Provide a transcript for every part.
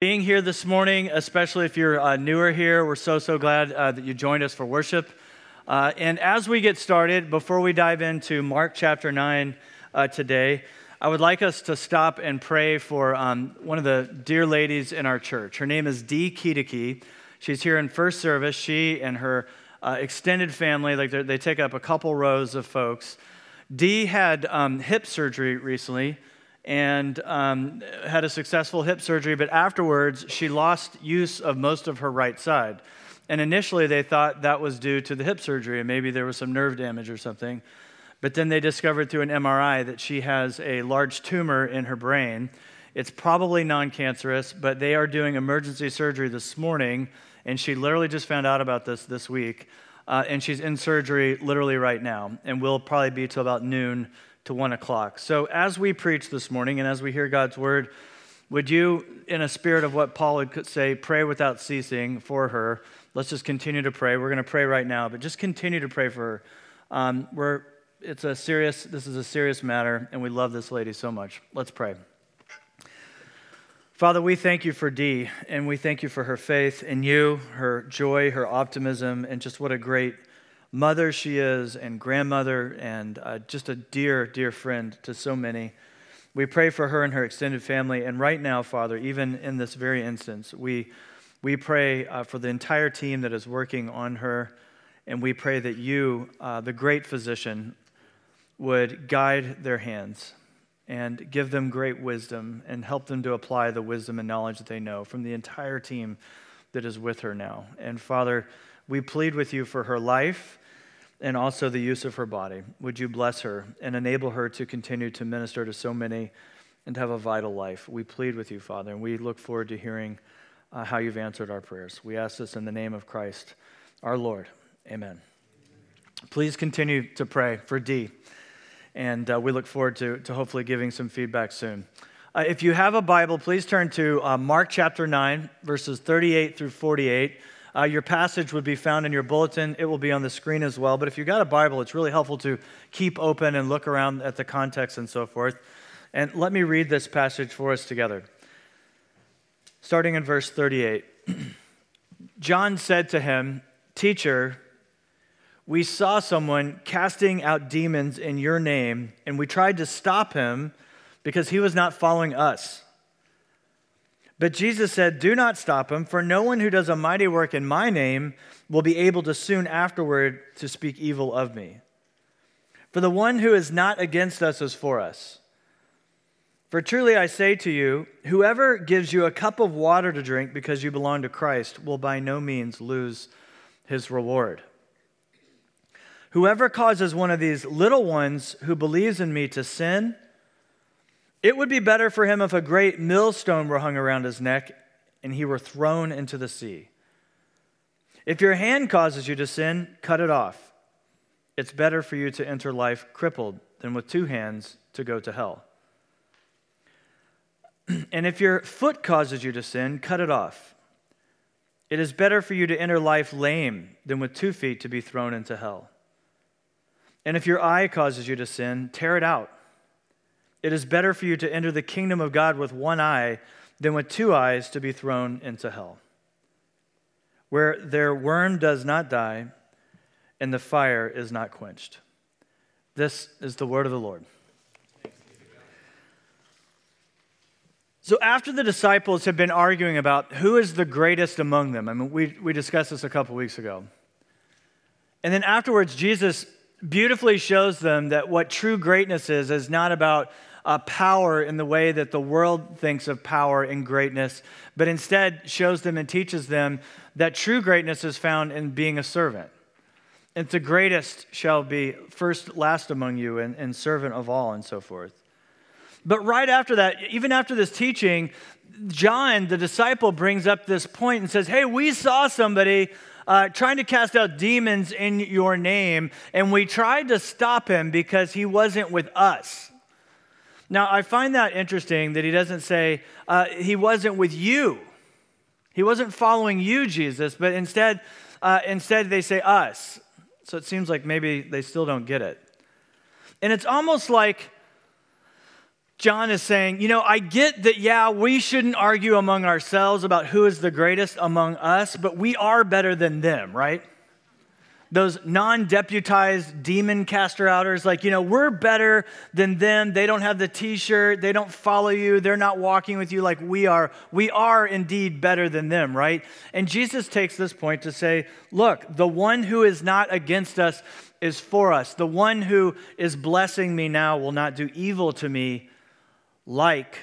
being here this morning, especially if you're uh, newer here. We're so, so glad uh, that you joined us for worship. Uh, and as we get started, before we dive into Mark chapter 9 uh, today, I would like us to stop and pray for um, one of the dear ladies in our church. Her name is Dee Kiedeke. She's here in first service. She and her uh, extended family, like they take up a couple rows of folks. Dee had um, hip surgery recently and um, had a successful hip surgery, but afterwards she lost use of most of her right side. And initially they thought that was due to the hip surgery, and maybe there was some nerve damage or something. But then they discovered through an MRI that she has a large tumor in her brain. It's probably non cancerous, but they are doing emergency surgery this morning, and she literally just found out about this this week. Uh, and she's in surgery literally right now, and will probably be till about noon to one o'clock. So, as we preach this morning and as we hear God's word, would you, in a spirit of what Paul would say, pray without ceasing for her? Let's just continue to pray. We're going to pray right now, but just continue to pray for her. Um, we're, it's a serious, this is a serious matter, and we love this lady so much. Let's pray. Father, we thank you for Dee, and we thank you for her faith in you, her joy, her optimism, and just what a great mother she is and grandmother and uh, just a dear, dear friend to so many. We pray for her and her extended family. And right now, Father, even in this very instance, we, we pray uh, for the entire team that is working on her. And we pray that you, uh, the great physician, would guide their hands and give them great wisdom and help them to apply the wisdom and knowledge that they know from the entire team that is with her now. And Father, we plead with you for her life and also the use of her body. Would you bless her and enable her to continue to minister to so many and have a vital life? We plead with you, Father, and we look forward to hearing uh, how you've answered our prayers. We ask this in the name of Christ, our Lord. Amen. Please continue to pray for Dee, and uh, we look forward to, to hopefully giving some feedback soon. Uh, if you have a Bible, please turn to uh, Mark chapter 9, verses 38 through 48. Uh, your passage would be found in your bulletin. It will be on the screen as well. But if you've got a Bible, it's really helpful to keep open and look around at the context and so forth. And let me read this passage for us together. Starting in verse 38 John said to him, Teacher, we saw someone casting out demons in your name, and we tried to stop him because he was not following us. But Jesus said, Do not stop him, for no one who does a mighty work in my name will be able to soon afterward to speak evil of me. For the one who is not against us is for us. For truly I say to you, whoever gives you a cup of water to drink because you belong to Christ will by no means lose his reward. Whoever causes one of these little ones who believes in me to sin, it would be better for him if a great millstone were hung around his neck and he were thrown into the sea. If your hand causes you to sin, cut it off. It's better for you to enter life crippled than with two hands to go to hell. and if your foot causes you to sin, cut it off. It is better for you to enter life lame than with two feet to be thrown into hell. And if your eye causes you to sin, tear it out. It is better for you to enter the kingdom of God with one eye than with two eyes to be thrown into hell, where their worm does not die and the fire is not quenched. This is the word of the Lord. So, after the disciples have been arguing about who is the greatest among them, I mean, we, we discussed this a couple weeks ago. And then afterwards, Jesus beautifully shows them that what true greatness is, is not about uh, power in the way that the world thinks of power and greatness, but instead shows them and teaches them that true greatness is found in being a servant. And the greatest shall be first, last among you, and, and servant of all, and so forth. But right after that, even after this teaching, John, the disciple, brings up this point and says, Hey, we saw somebody uh, trying to cast out demons in your name, and we tried to stop him because he wasn't with us. Now, I find that interesting that he doesn't say, uh, he wasn't with you. He wasn't following you, Jesus, but instead, uh, instead they say us. So it seems like maybe they still don't get it. And it's almost like John is saying, you know, I get that, yeah, we shouldn't argue among ourselves about who is the greatest among us, but we are better than them, right? Those non deputized demon caster outers, like, you know, we're better than them. They don't have the t shirt, they don't follow you, they're not walking with you like we are. We are indeed better than them, right? And Jesus takes this point to say, look, the one who is not against us is for us. The one who is blessing me now will not do evil to me like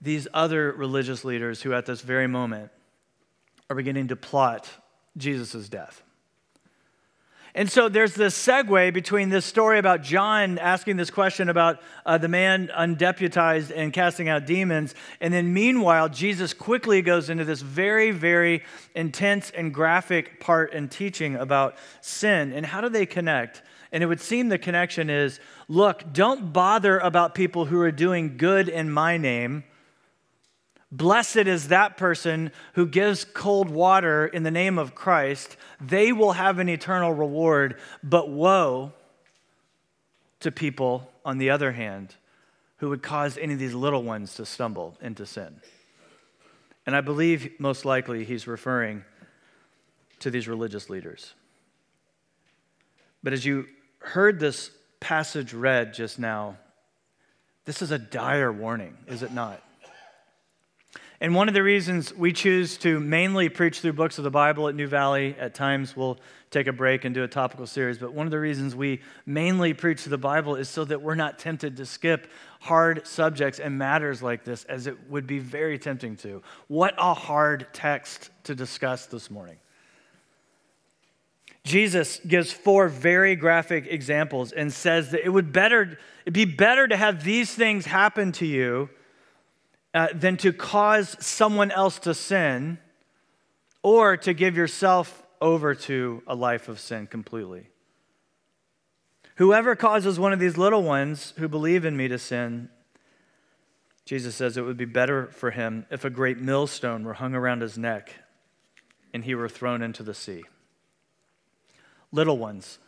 these other religious leaders who, at this very moment, are beginning to plot Jesus' death. And so there's this segue between this story about John asking this question about uh, the man undeputized and casting out demons. And then meanwhile, Jesus quickly goes into this very, very intense and graphic part and teaching about sin. And how do they connect? And it would seem the connection is look, don't bother about people who are doing good in my name. Blessed is that person who gives cold water in the name of Christ. They will have an eternal reward. But woe to people, on the other hand, who would cause any of these little ones to stumble into sin. And I believe most likely he's referring to these religious leaders. But as you heard this passage read just now, this is a dire warning, is it not? And one of the reasons we choose to mainly preach through books of the Bible at New Valley, at times we'll take a break and do a topical series, but one of the reasons we mainly preach the Bible is so that we're not tempted to skip hard subjects and matters like this, as it would be very tempting to. What a hard text to discuss this morning. Jesus gives four very graphic examples and says that it would better it'd be better to have these things happen to you uh, than to cause someone else to sin or to give yourself over to a life of sin completely. Whoever causes one of these little ones who believe in me to sin, Jesus says it would be better for him if a great millstone were hung around his neck and he were thrown into the sea little ones.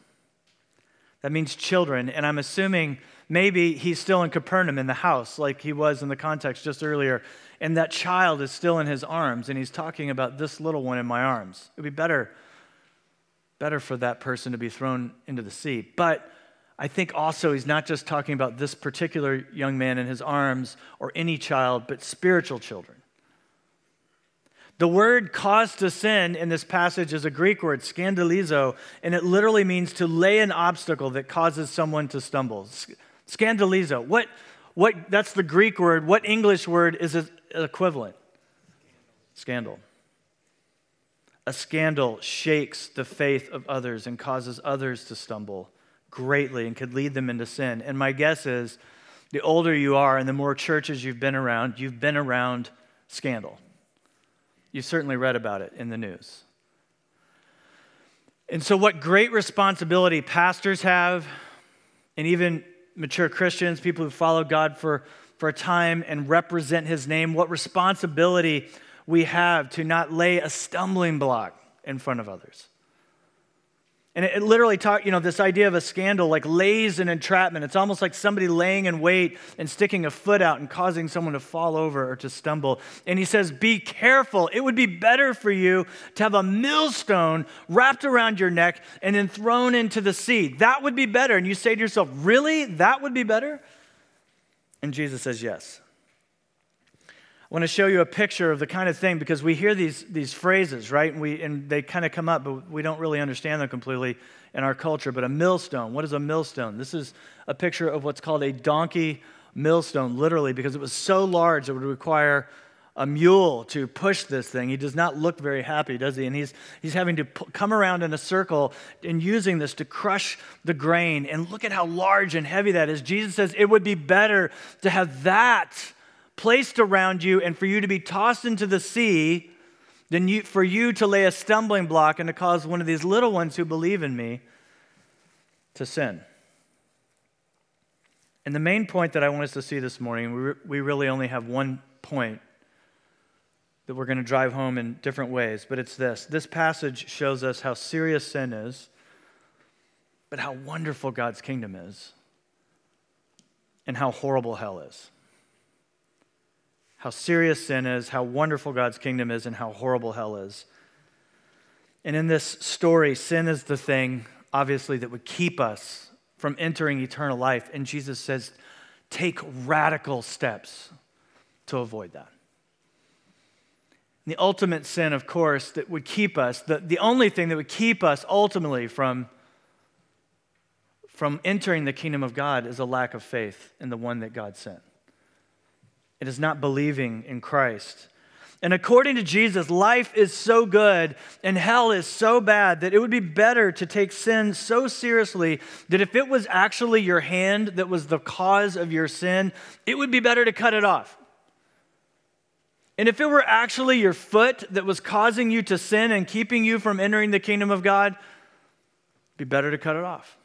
That means children. And I'm assuming maybe he's still in Capernaum in the house, like he was in the context just earlier. And that child is still in his arms, and he's talking about this little one in my arms. It would be better, better for that person to be thrown into the sea. But I think also he's not just talking about this particular young man in his arms or any child, but spiritual children. The word cause to sin in this passage is a Greek word, scandalizo, and it literally means to lay an obstacle that causes someone to stumble. Scandalizo. What, what, that's the Greek word. What English word is equivalent? Scandal. A scandal shakes the faith of others and causes others to stumble greatly and could lead them into sin. And my guess is the older you are and the more churches you've been around, you've been around scandal. You certainly read about it in the news. And so, what great responsibility pastors have, and even mature Christians, people who follow God for, for a time and represent his name, what responsibility we have to not lay a stumbling block in front of others. And it, it literally talk, you know, this idea of a scandal like lays an entrapment. It's almost like somebody laying in wait and sticking a foot out and causing someone to fall over or to stumble. And he says, Be careful. It would be better for you to have a millstone wrapped around your neck and then thrown into the sea. That would be better. And you say to yourself, Really? That would be better? And Jesus says, Yes. I want to show you a picture of the kind of thing because we hear these, these phrases, right? And, we, and they kind of come up, but we don't really understand them completely in our culture. But a millstone, what is a millstone? This is a picture of what's called a donkey millstone, literally, because it was so large it would require a mule to push this thing. He does not look very happy, does he? And he's, he's having to come around in a circle and using this to crush the grain. And look at how large and heavy that is. Jesus says it would be better to have that placed around you and for you to be tossed into the sea than you, for you to lay a stumbling block and to cause one of these little ones who believe in me to sin. And the main point that I want us to see this morning, we, we really only have one point that we're going to drive home in different ways, but it's this. This passage shows us how serious sin is, but how wonderful God's kingdom is, and how horrible hell is. How serious sin is, how wonderful God's kingdom is, and how horrible hell is. And in this story, sin is the thing, obviously, that would keep us from entering eternal life. And Jesus says, take radical steps to avoid that. the ultimate sin, of course, that would keep us, the, the only thing that would keep us ultimately from, from entering the kingdom of God is a lack of faith in the one that God sent. It is not believing in Christ. And according to Jesus, life is so good and hell is so bad that it would be better to take sin so seriously that if it was actually your hand that was the cause of your sin, it would be better to cut it off. And if it were actually your foot that was causing you to sin and keeping you from entering the kingdom of God, it'd be better to cut it off.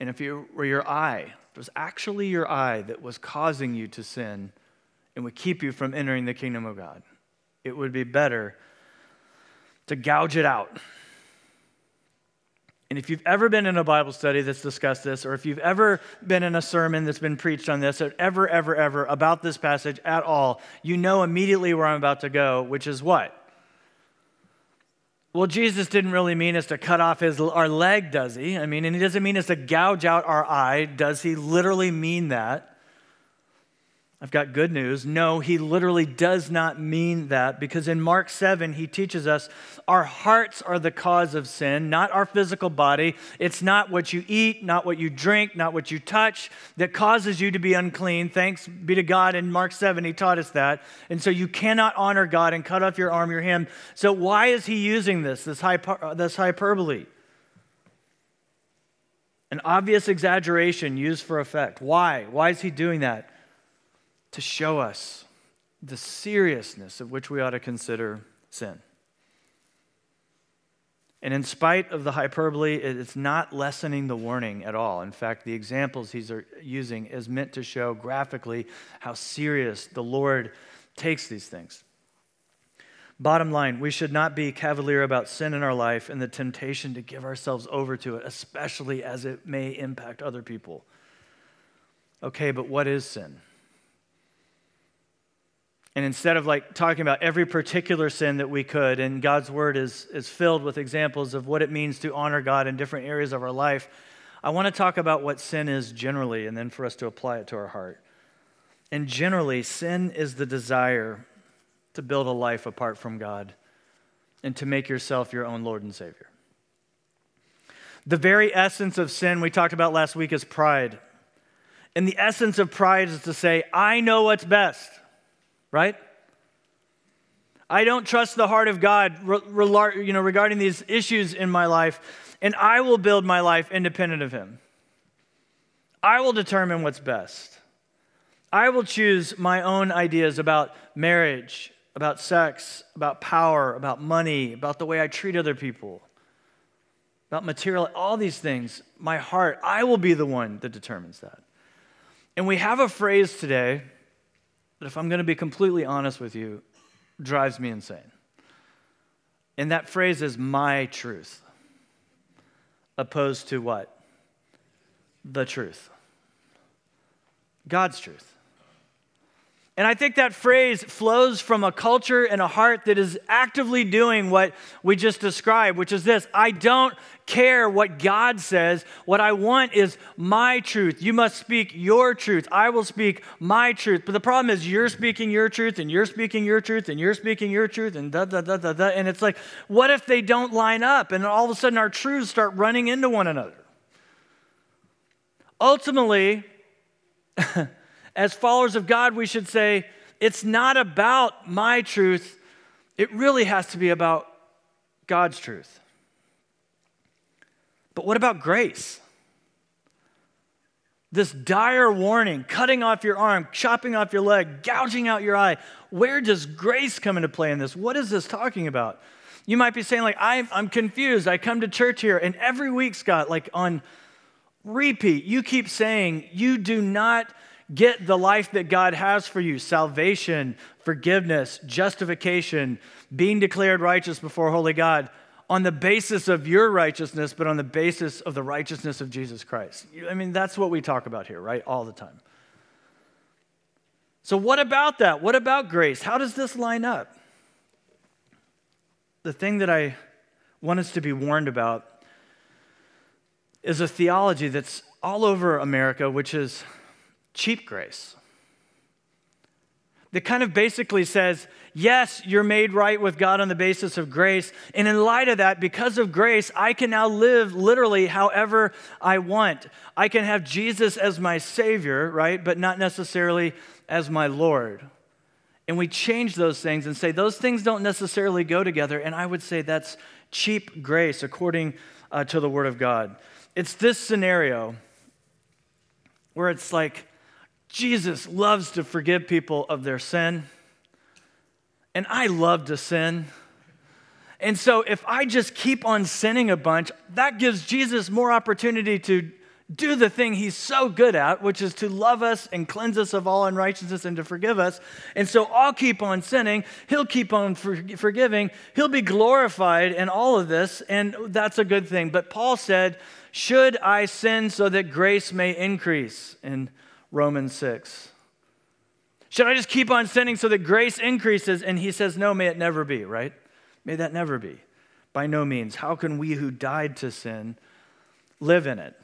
And if it were your eye it was actually your eye that was causing you to sin and would keep you from entering the kingdom of God. It would be better to gouge it out. And if you've ever been in a Bible study that's discussed this, or if you've ever been in a sermon that's been preached on this, or ever, ever, ever about this passage at all, you know immediately where I'm about to go, which is what? Well, Jesus didn't really mean us to cut off his, our leg, does he? I mean, and he doesn't mean us to gouge out our eye. Does he literally mean that? I've got good news. No, he literally does not mean that because in Mark 7, he teaches us our hearts are the cause of sin, not our physical body. It's not what you eat, not what you drink, not what you touch that causes you to be unclean. Thanks be to God. In Mark 7, he taught us that. And so you cannot honor God and cut off your arm, your hand. So why is he using this, this, hyper, uh, this hyperbole? An obvious exaggeration used for effect. Why? Why is he doing that? To show us the seriousness of which we ought to consider sin. And in spite of the hyperbole, it's not lessening the warning at all. In fact, the examples he's using is meant to show graphically how serious the Lord takes these things. Bottom line, we should not be cavalier about sin in our life and the temptation to give ourselves over to it, especially as it may impact other people. Okay, but what is sin? And instead of like talking about every particular sin that we could, and God's word is, is filled with examples of what it means to honor God in different areas of our life, I want to talk about what sin is generally and then for us to apply it to our heart. And generally, sin is the desire to build a life apart from God and to make yourself your own Lord and Savior. The very essence of sin we talked about last week is pride. And the essence of pride is to say, I know what's best right? I don't trust the heart of God you know, regarding these issues in my life, and I will build my life independent of Him. I will determine what's best. I will choose my own ideas about marriage, about sex, about power, about money, about the way I treat other people, about material, all these things. My heart, I will be the one that determines that. And we have a phrase today that, if I'm going to be completely honest with you, drives me insane. And that phrase is my truth, opposed to what? The truth. God's truth. And I think that phrase flows from a culture and a heart that is actively doing what we just described, which is this I don't care what God says. What I want is my truth. You must speak your truth. I will speak my truth. But the problem is, you're speaking your truth, and you're speaking your truth, and you're speaking your truth, and da da da da da. And it's like, what if they don't line up? And all of a sudden, our truths start running into one another. Ultimately, as followers of God, we should say, it's not about my truth, it really has to be about God's truth. But what about grace? This dire warning, cutting off your arm, chopping off your leg, gouging out your eye. Where does grace come into play in this? What is this talking about? You might be saying, like, I'm, I'm confused. I come to church here, and every week, Scott, like on repeat, you keep saying, you do not get the life that God has for you salvation, forgiveness, justification, being declared righteous before holy God on the basis of your righteousness, but on the basis of the righteousness of Jesus Christ. I mean, that's what we talk about here, right? All the time. So, what about that? What about grace? How does this line up? The thing that I want us to be warned about is a theology that's all over America, which is cheap grace. That kind of basically says, yes, you're made right with God on the basis of grace. And in light of that, because of grace, I can now live literally however I want. I can have Jesus as my Savior, right? But not necessarily as my Lord. And we change those things and say those things don't necessarily go together. And I would say that's cheap grace according uh, to the Word of God. It's this scenario where it's like Jesus loves to forgive people of their sin, and I love to sin. And so, if I just keep on sinning a bunch, that gives Jesus more opportunity to do the thing he's so good at, which is to love us and cleanse us of all unrighteousness and to forgive us. And so I'll keep on sinning. He'll keep on for- forgiving. He'll be glorified in all of this, and that's a good thing. But Paul said, Should I sin so that grace may increase? In Romans 6. Should I just keep on sinning so that grace increases? And he says, No, may it never be, right? May that never be. By no means. How can we who died to sin live in it?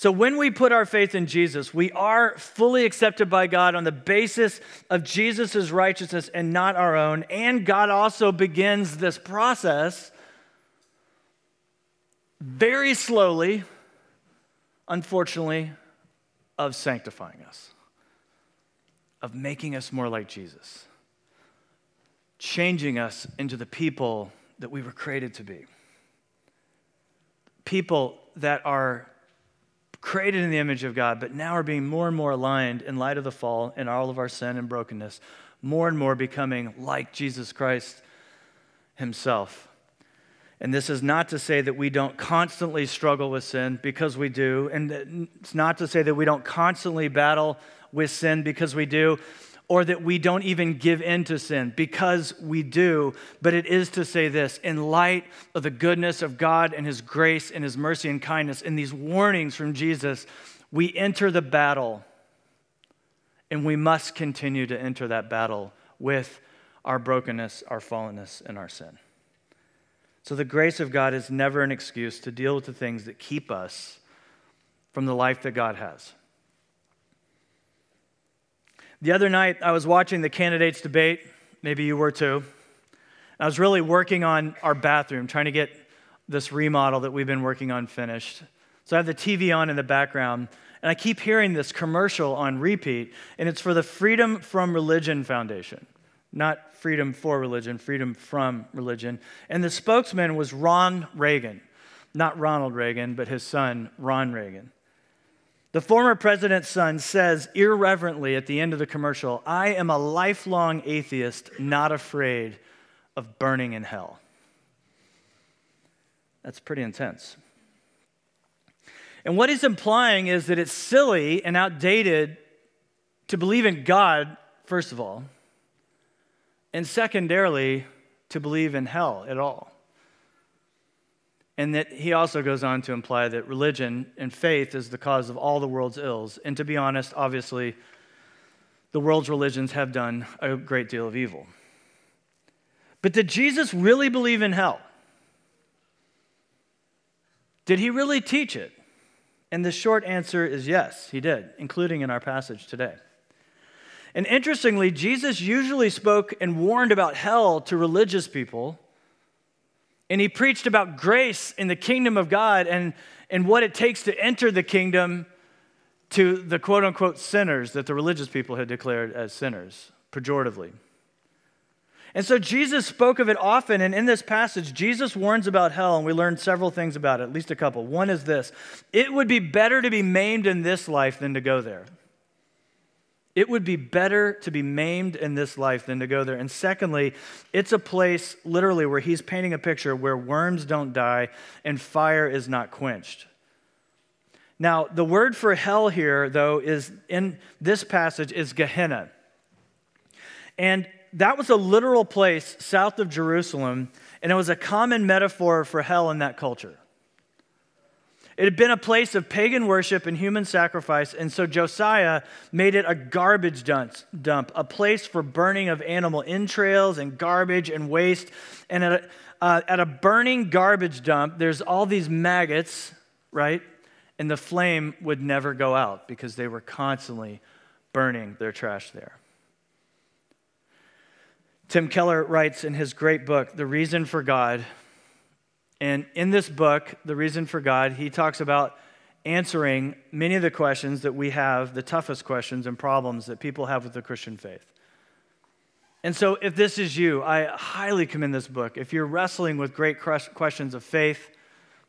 So, when we put our faith in Jesus, we are fully accepted by God on the basis of Jesus' righteousness and not our own. And God also begins this process very slowly, unfortunately, of sanctifying us, of making us more like Jesus, changing us into the people that we were created to be. People that are created in the image of God, but now are being more and more aligned in light of the fall and all of our sin and brokenness, more and more becoming like Jesus Christ himself. And this is not to say that we don't constantly struggle with sin because we do. And it's not to say that we don't constantly battle with sin because we do or that we don't even give in to sin because we do, but it is to say this in light of the goodness of God and His grace and His mercy and kindness, in these warnings from Jesus, we enter the battle and we must continue to enter that battle with our brokenness, our fallenness, and our sin. So the grace of God is never an excuse to deal with the things that keep us from the life that God has. The other night, I was watching the candidates debate. Maybe you were too. I was really working on our bathroom, trying to get this remodel that we've been working on finished. So I have the TV on in the background, and I keep hearing this commercial on repeat, and it's for the Freedom from Religion Foundation. Not freedom for religion, freedom from religion. And the spokesman was Ron Reagan. Not Ronald Reagan, but his son, Ron Reagan. The former president's son says irreverently at the end of the commercial, I am a lifelong atheist, not afraid of burning in hell. That's pretty intense. And what he's implying is that it's silly and outdated to believe in God, first of all, and secondarily, to believe in hell at all. And that he also goes on to imply that religion and faith is the cause of all the world's ills. And to be honest, obviously, the world's religions have done a great deal of evil. But did Jesus really believe in hell? Did he really teach it? And the short answer is yes, he did, including in our passage today. And interestingly, Jesus usually spoke and warned about hell to religious people and he preached about grace in the kingdom of God and, and what it takes to enter the kingdom to the quote unquote sinners that the religious people had declared as sinners, pejoratively. And so Jesus spoke of it often, and in this passage, Jesus warns about hell, and we learned several things about it, at least a couple. One is this it would be better to be maimed in this life than to go there. It would be better to be maimed in this life than to go there. And secondly, it's a place literally where he's painting a picture where worms don't die and fire is not quenched. Now, the word for hell here, though, is in this passage is Gehenna. And that was a literal place south of Jerusalem, and it was a common metaphor for hell in that culture. It had been a place of pagan worship and human sacrifice, and so Josiah made it a garbage dump, a place for burning of animal entrails and garbage and waste. And at a, uh, at a burning garbage dump, there's all these maggots, right? And the flame would never go out because they were constantly burning their trash there. Tim Keller writes in his great book, The Reason for God. And in this book, The Reason for God, he talks about answering many of the questions that we have, the toughest questions and problems that people have with the Christian faith. And so, if this is you, I highly commend this book. If you're wrestling with great questions of faith,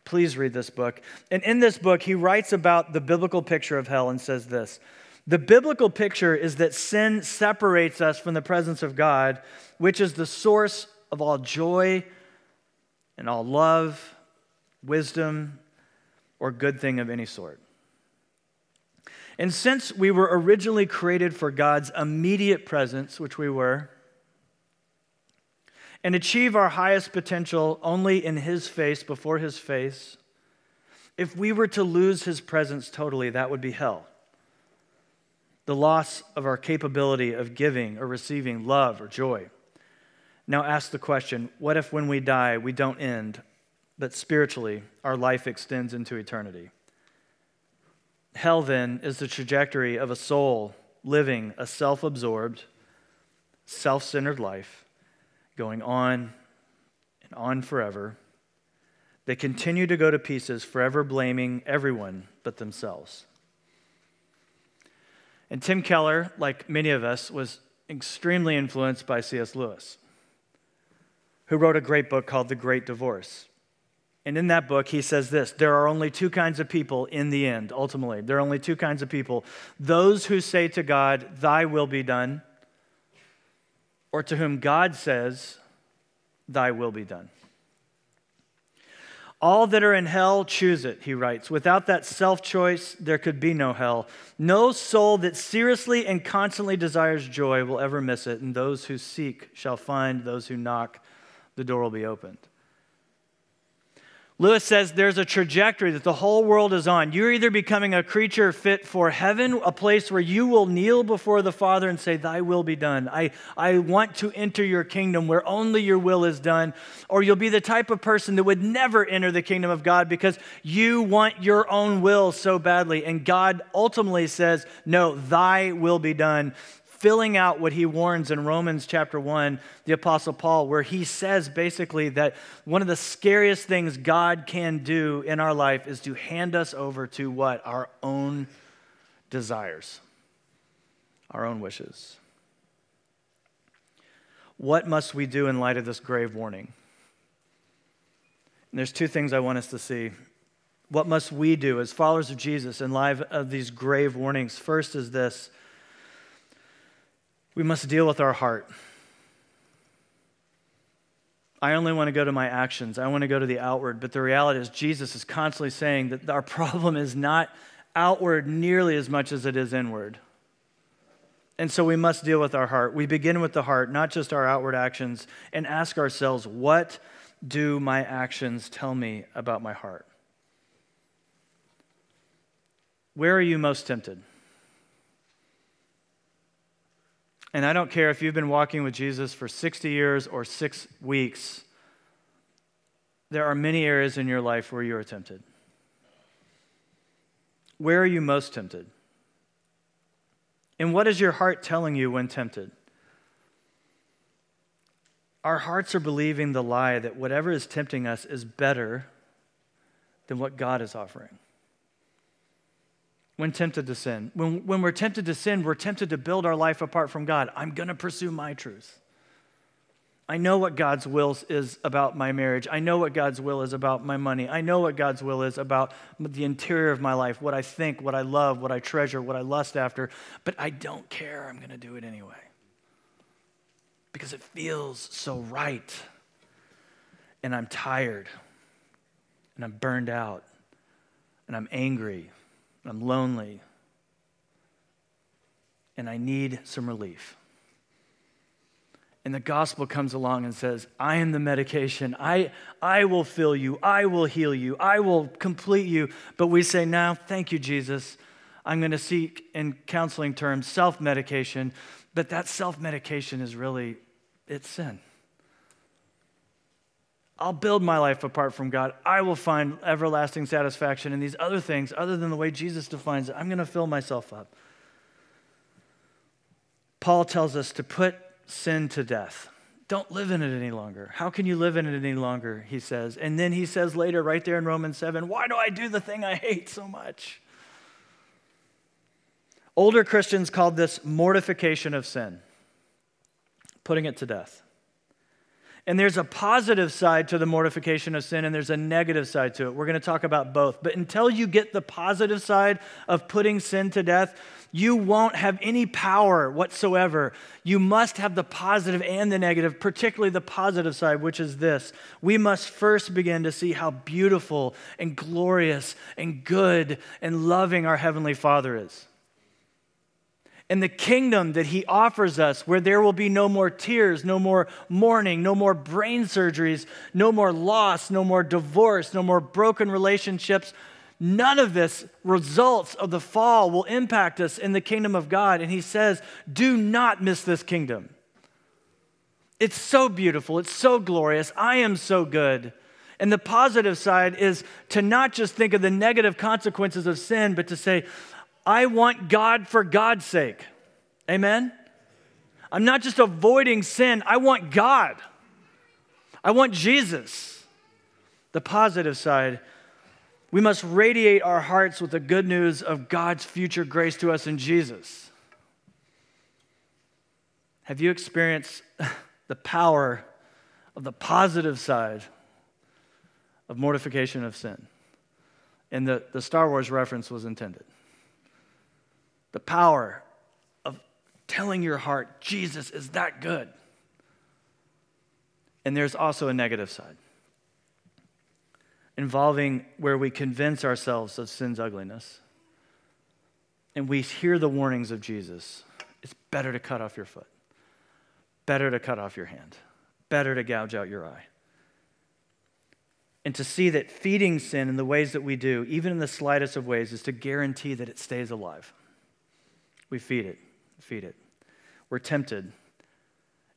please read this book. And in this book, he writes about the biblical picture of hell and says this The biblical picture is that sin separates us from the presence of God which is the source of all joy and all love, wisdom, or good thing of any sort. And since we were originally created for God's immediate presence, which we were, and achieve our highest potential only in His face, before His face, if we were to lose His presence totally, that would be hell. The loss of our capability of giving or receiving love or joy. Now ask the question what if when we die, we don't end, but spiritually, our life extends into eternity? Hell, then, is the trajectory of a soul living a self absorbed, self centered life, going on and on forever. They continue to go to pieces, forever blaming everyone but themselves. And Tim Keller, like many of us, was extremely influenced by C.S. Lewis who wrote a great book called The Great Divorce. And in that book, he says this there are only two kinds of people in the end, ultimately. There are only two kinds of people those who say to God, Thy will be done, or to whom God says, Thy will be done. All that are in hell choose it, he writes. Without that self choice, there could be no hell. No soul that seriously and constantly desires joy will ever miss it, and those who seek shall find, those who knock the door will be opened. Lewis says there's a trajectory that the whole world is on. You're either becoming a creature fit for heaven, a place where you will kneel before the Father and say, Thy will be done. I, I want to enter your kingdom where only your will is done. Or you'll be the type of person that would never enter the kingdom of God because you want your own will so badly. And God ultimately says, No, Thy will be done filling out what he warns in Romans chapter 1, the Apostle Paul, where he says basically that one of the scariest things God can do in our life is to hand us over to what? Our own desires, our own wishes. What must we do in light of this grave warning? And there's two things I want us to see. What must we do as followers of Jesus in light of these grave warnings? First is this we must deal with our heart. I only want to go to my actions. I want to go to the outward. But the reality is, Jesus is constantly saying that our problem is not outward nearly as much as it is inward. And so we must deal with our heart. We begin with the heart, not just our outward actions, and ask ourselves, what do my actions tell me about my heart? Where are you most tempted? And I don't care if you've been walking with Jesus for 60 years or six weeks, there are many areas in your life where you are tempted. Where are you most tempted? And what is your heart telling you when tempted? Our hearts are believing the lie that whatever is tempting us is better than what God is offering when tempted to sin. When, when we're tempted to sin, we're tempted to build our life apart from God. I'm going to pursue my truth. I know what God's will is about my marriage. I know what God's will is about my money. I know what God's will is about the interior of my life, what I think, what I love, what I treasure, what I lust after. But I don't care. I'm going to do it anyway because it feels so right. And I'm tired. And I'm burned out. And I'm angry. I'm lonely, and I need some relief. And the gospel comes along and says, I am the medication. I, I will fill you. I will heal you. I will complete you. But we say, now, thank you, Jesus. I'm going to seek, in counseling terms, self medication. But that self medication is really, it's sin. I'll build my life apart from God. I will find everlasting satisfaction in these other things other than the way Jesus defines it. I'm going to fill myself up. Paul tells us to put sin to death. Don't live in it any longer. How can you live in it any longer? He says. And then he says later, right there in Romans 7, why do I do the thing I hate so much? Older Christians called this mortification of sin, putting it to death. And there's a positive side to the mortification of sin, and there's a negative side to it. We're going to talk about both. But until you get the positive side of putting sin to death, you won't have any power whatsoever. You must have the positive and the negative, particularly the positive side, which is this. We must first begin to see how beautiful and glorious and good and loving our Heavenly Father is and the kingdom that he offers us, where there will be no more tears, no more mourning, no more brain surgeries, no more loss, no more divorce, no more broken relationships. None of this results of the fall will impact us in the kingdom of God. And he says, Do not miss this kingdom. It's so beautiful, it's so glorious. I am so good. And the positive side is to not just think of the negative consequences of sin, but to say, I want God for God's sake. Amen? I'm not just avoiding sin, I want God. I want Jesus. The positive side, we must radiate our hearts with the good news of God's future grace to us in Jesus. Have you experienced the power of the positive side of mortification of sin? And the, the Star Wars reference was intended the power of telling your heart, Jesus is that good. And there's also a negative side involving where we convince ourselves of sin's ugliness and we hear the warnings of Jesus. It's better to cut off your foot, better to cut off your hand, better to gouge out your eye. And to see that feeding sin in the ways that we do, even in the slightest of ways, is to guarantee that it stays alive we feed it, feed it. We're tempted.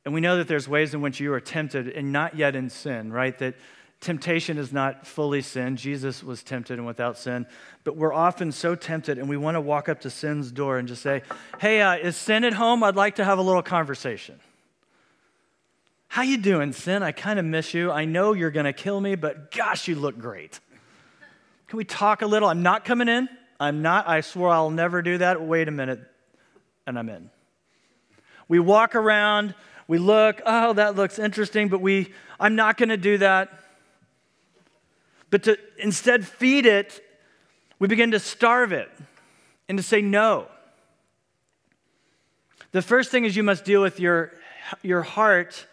And we know that there's ways in which you are tempted and not yet in sin, right? That temptation is not fully sin. Jesus was tempted and without sin. But we're often so tempted and we want to walk up to sin's door and just say, hey, uh, is sin at home? I'd like to have a little conversation. How you doing, sin? I kind of miss you. I know you're going to kill me, but gosh, you look great. Can we talk a little? I'm not coming in. I'm not. I swore I'll never do that. Wait a minute and I'm in. We walk around, we look, oh, that looks interesting, but we, I'm not going to do that. But to instead feed it, we begin to starve it and to say no. The first thing is you must deal with your, your heart,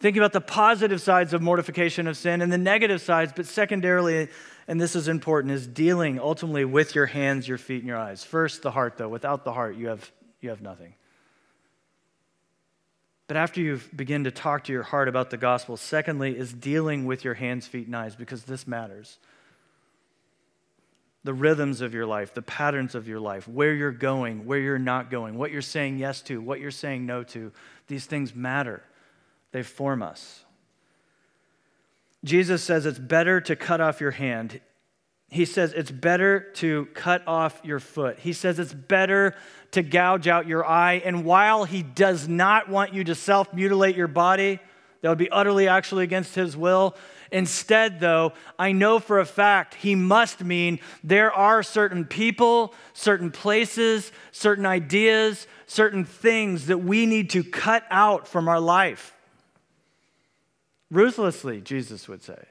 thinking about the positive sides of mortification of sin and the negative sides, but secondarily, and this is important, is dealing ultimately with your hands, your feet, and your eyes. First, the heart, though. Without the heart, you have you have nothing. But after you begin to talk to your heart about the gospel, secondly, is dealing with your hands, feet, and eyes, because this matters. The rhythms of your life, the patterns of your life, where you're going, where you're not going, what you're saying yes to, what you're saying no to, these things matter. They form us. Jesus says it's better to cut off your hand he says it's better to cut off your foot. He says it's better to gouge out your eye. And while he does not want you to self mutilate your body, that would be utterly actually against his will. Instead, though, I know for a fact he must mean there are certain people, certain places, certain ideas, certain things that we need to cut out from our life. Ruthlessly, Jesus would say.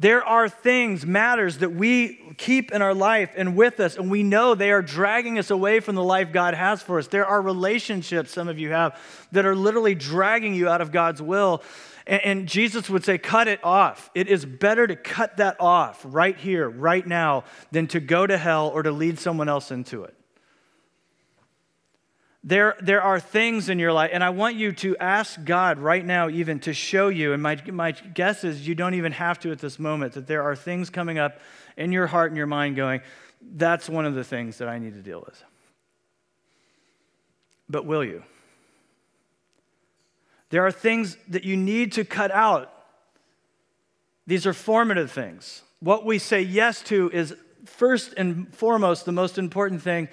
There are things, matters that we keep in our life and with us, and we know they are dragging us away from the life God has for us. There are relationships, some of you have, that are literally dragging you out of God's will. And, and Jesus would say, cut it off. It is better to cut that off right here, right now, than to go to hell or to lead someone else into it. There, there are things in your life, and I want you to ask God right now, even to show you. And my, my guess is you don't even have to at this moment, that there are things coming up in your heart and your mind going, that's one of the things that I need to deal with. But will you? There are things that you need to cut out. These are formative things. What we say yes to is first and foremost the most important thing,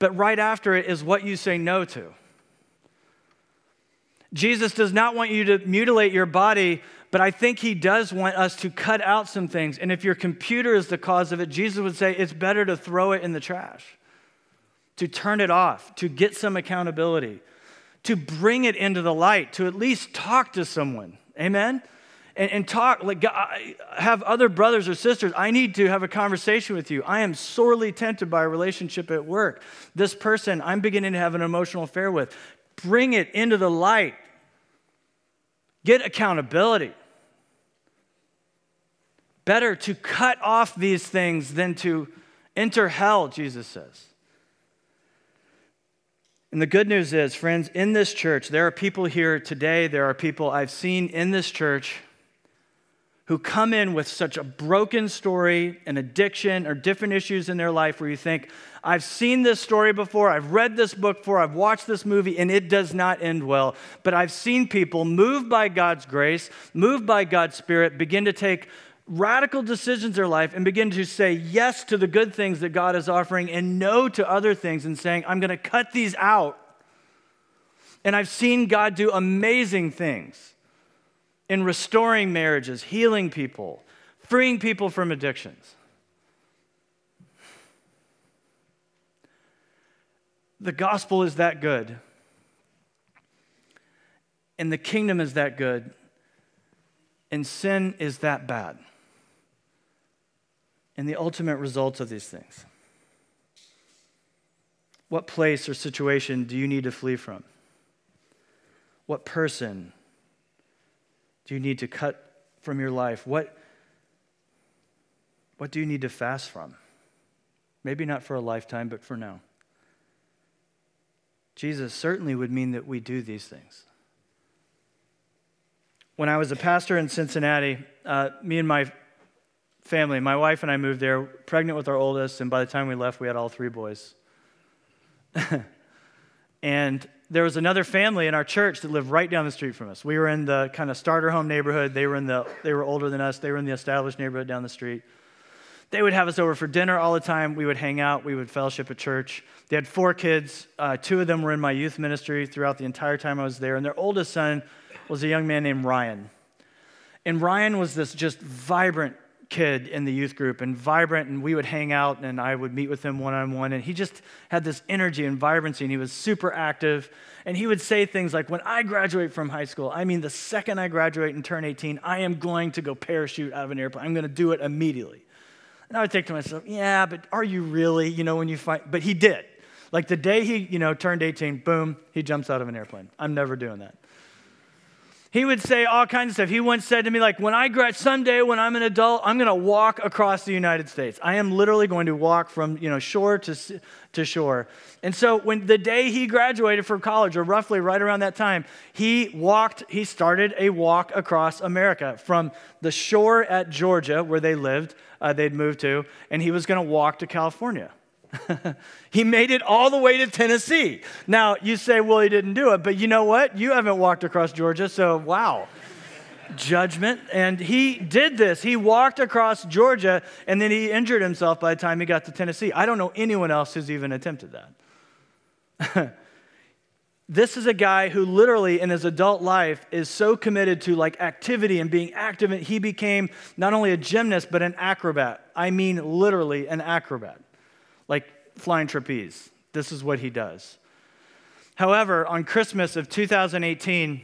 but right after it is what you say no to. Jesus does not want you to mutilate your body, but I think he does want us to cut out some things. And if your computer is the cause of it, Jesus would say it's better to throw it in the trash, to turn it off, to get some accountability, to bring it into the light, to at least talk to someone. Amen? And, and talk, like, have other brothers or sisters. I need to have a conversation with you. I am sorely tempted by a relationship at work. This person I'm beginning to have an emotional affair with. Bring it into the light. Get accountability. Better to cut off these things than to enter hell, Jesus says. And the good news is, friends, in this church, there are people here today, there are people I've seen in this church who come in with such a broken story, an addiction, or different issues in their life where you think, I've seen this story before, I've read this book before, I've watched this movie, and it does not end well. But I've seen people moved by God's grace, moved by God's Spirit, begin to take radical decisions in their life and begin to say yes to the good things that God is offering and no to other things and saying, I'm going to cut these out. And I've seen God do amazing things in restoring marriages, healing people, freeing people from addictions. The gospel is that good. And the kingdom is that good. And sin is that bad and the ultimate results of these things. What place or situation do you need to flee from? What person do you need to cut from your life? What, what do you need to fast from? Maybe not for a lifetime, but for now. Jesus certainly would mean that we do these things. When I was a pastor in Cincinnati, uh, me and my family. My wife and I moved there, pregnant with our oldest, and by the time we left, we had all three boys. and there was another family in our church that lived right down the street from us. We were in the kind of starter home neighborhood. They were in the they were older than us. They were in the established neighborhood down the street. They would have us over for dinner all the time. We would hang out. We would fellowship at church. They had four kids. Uh, two of them were in my youth ministry throughout the entire time I was there. And their oldest son was a young man named Ryan. And Ryan was this just vibrant, kid in the youth group and vibrant, and we would hang out and I would meet with him one on one. And he just had this energy and vibrancy, and he was super active. And he would say things like, When I graduate from high school, I mean, the second I graduate and turn 18, I am going to go parachute out of an airplane. I'm going to do it immediately. And I would think to myself, Yeah, but are you really? You know, when you find, but he did. Like the day he, you know, turned 18, boom, he jumps out of an airplane. I'm never doing that. He would say all kinds of stuff. He once said to me, like, when I graduate, someday when I'm an adult, I'm going to walk across the United States. I am literally going to walk from, you know, shore to, to shore. And so when the day he graduated from college, or roughly right around that time, he walked, he started a walk across America from the shore at Georgia, where they lived, uh, they'd moved to, and he was going to walk to California. he made it all the way to Tennessee. Now, you say, well, he didn't do it, but you know what? You haven't walked across Georgia, so wow. Judgment. And he did this. He walked across Georgia and then he injured himself by the time he got to Tennessee. I don't know anyone else who's even attempted that. this is a guy who literally in his adult life is so committed to like activity and being active he became not only a gymnast but an acrobat i mean literally an acrobat like flying trapeze. This is what he does. However, on Christmas of 2018,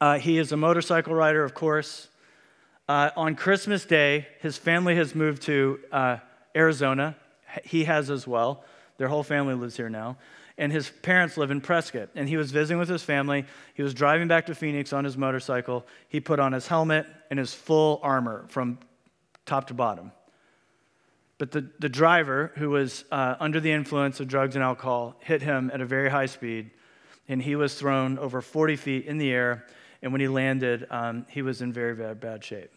uh, he is a motorcycle rider, of course. Uh, on Christmas Day, his family has moved to uh, Arizona. He has as well. Their whole family lives here now. And his parents live in Prescott. And he was visiting with his family. He was driving back to Phoenix on his motorcycle. He put on his helmet and his full armor from top to bottom. But the, the driver, who was uh, under the influence of drugs and alcohol, hit him at a very high speed, and he was thrown over 40 feet in the air. And when he landed, um, he was in very, very bad shape.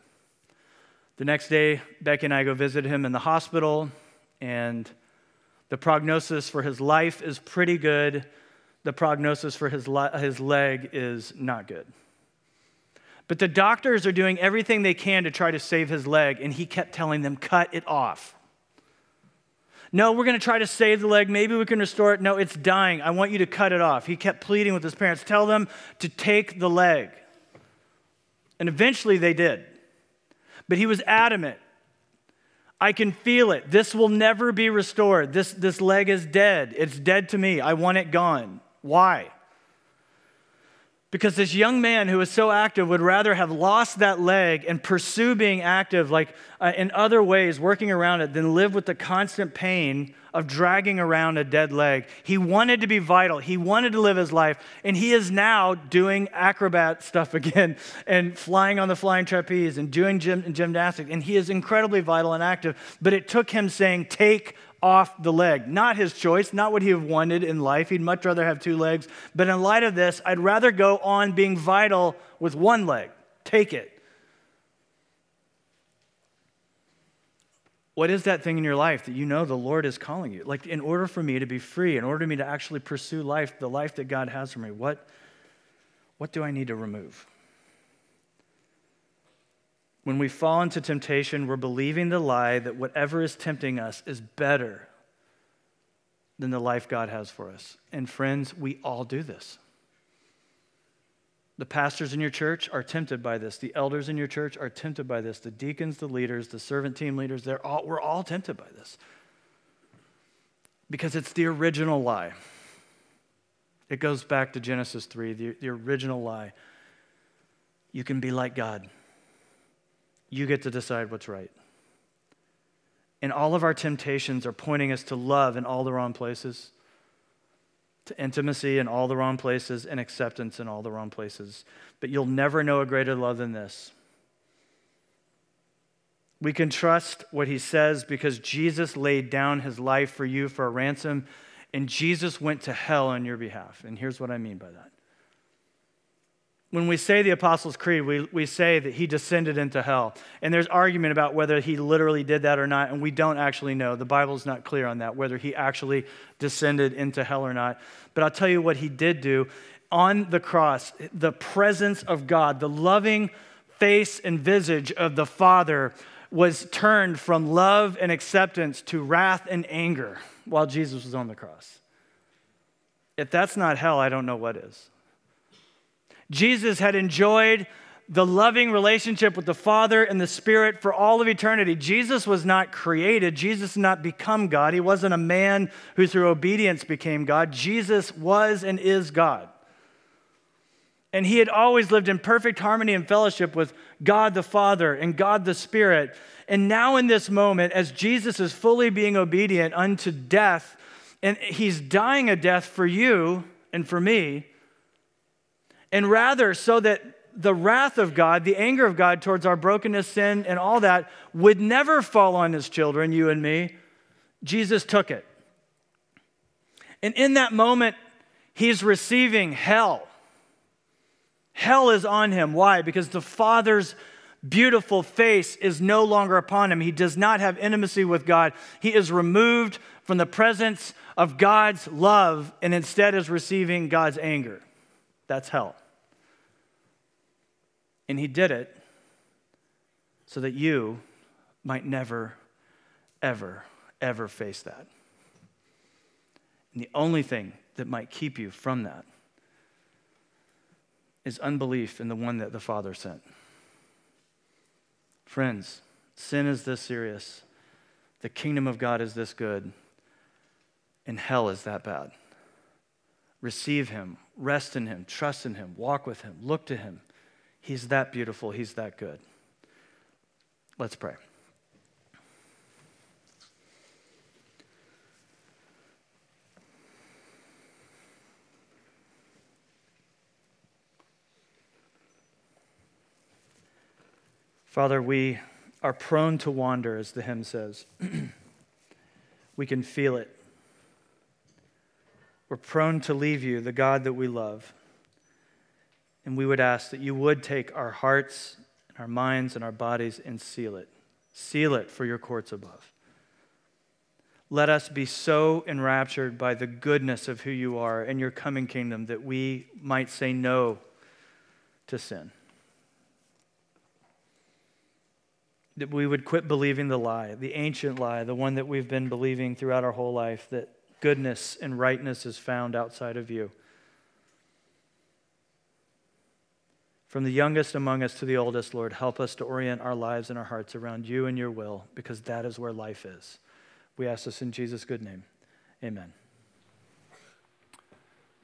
The next day, Becky and I go visit him in the hospital, and the prognosis for his life is pretty good. The prognosis for his, his leg is not good. But the doctors are doing everything they can to try to save his leg, and he kept telling them, cut it off. No, we're going to try to save the leg. Maybe we can restore it. No, it's dying. I want you to cut it off. He kept pleading with his parents, tell them to take the leg. And eventually they did. But he was adamant. I can feel it. This will never be restored. This, this leg is dead. It's dead to me. I want it gone. Why? Because this young man who was so active would rather have lost that leg and pursue being active, like uh, in other ways, working around it, than live with the constant pain of dragging around a dead leg. He wanted to be vital. He wanted to live his life. And he is now doing acrobat stuff again and flying on the flying trapeze and doing gym, gymnastics. And he is incredibly vital and active. But it took him saying, Take off the leg. Not his choice, not what he have wanted in life. He'd much rather have two legs. But in light of this, I'd rather go on being vital with one leg. Take it. What is that thing in your life that you know the Lord is calling you? Like, in order for me to be free, in order for me to actually pursue life, the life that God has for me, what, what do I need to remove? When we fall into temptation, we're believing the lie that whatever is tempting us is better than the life God has for us. And friends, we all do this. The pastors in your church are tempted by this. The elders in your church are tempted by this. The deacons, the leaders, the servant team leaders, they're all, we're all tempted by this. Because it's the original lie. It goes back to Genesis 3, the, the original lie. You can be like God. You get to decide what's right. And all of our temptations are pointing us to love in all the wrong places, to intimacy in all the wrong places, and acceptance in all the wrong places. But you'll never know a greater love than this. We can trust what he says because Jesus laid down his life for you for a ransom, and Jesus went to hell on your behalf. And here's what I mean by that when we say the Apostles' Creed, we, we say that he descended into hell. And there's argument about whether he literally did that or not, and we don't actually know. The Bible's not clear on that, whether he actually descended into hell or not. But I'll tell you what he did do. On the cross, the presence of God, the loving face and visage of the Father was turned from love and acceptance to wrath and anger while Jesus was on the cross. If that's not hell, I don't know what is. Jesus had enjoyed the loving relationship with the Father and the Spirit for all of eternity. Jesus was not created. Jesus did not become God. He wasn't a man who through obedience became God. Jesus was and is God. And he had always lived in perfect harmony and fellowship with God the Father and God the Spirit. And now, in this moment, as Jesus is fully being obedient unto death, and he's dying a death for you and for me, and rather so that the wrath of God, the anger of God towards our brokenness, sin, and all that would never fall on his children, you and me, Jesus took it. And in that moment, he's receiving hell. Hell is on him. Why? Because the Father's beautiful face is no longer upon him. He does not have intimacy with God. He is removed from the presence of God's love and instead is receiving God's anger. That's hell. And he did it so that you might never, ever, ever face that. And the only thing that might keep you from that is unbelief in the one that the Father sent. Friends, sin is this serious, the kingdom of God is this good, and hell is that bad. Receive Him, rest in Him, trust in Him, walk with Him, look to Him. He's that beautiful, He's that good. Let's pray. Father, we are prone to wander, as the hymn says. we can feel it. We're prone to leave you, the God that we love. And we would ask that you would take our hearts, and our minds, and our bodies and seal it. Seal it for your courts above. Let us be so enraptured by the goodness of who you are and your coming kingdom that we might say no to sin. That we would quit believing the lie, the ancient lie, the one that we've been believing throughout our whole life, that goodness and rightness is found outside of you. From the youngest among us to the oldest, Lord, help us to orient our lives and our hearts around you and your will, because that is where life is. We ask this in Jesus' good name. Amen.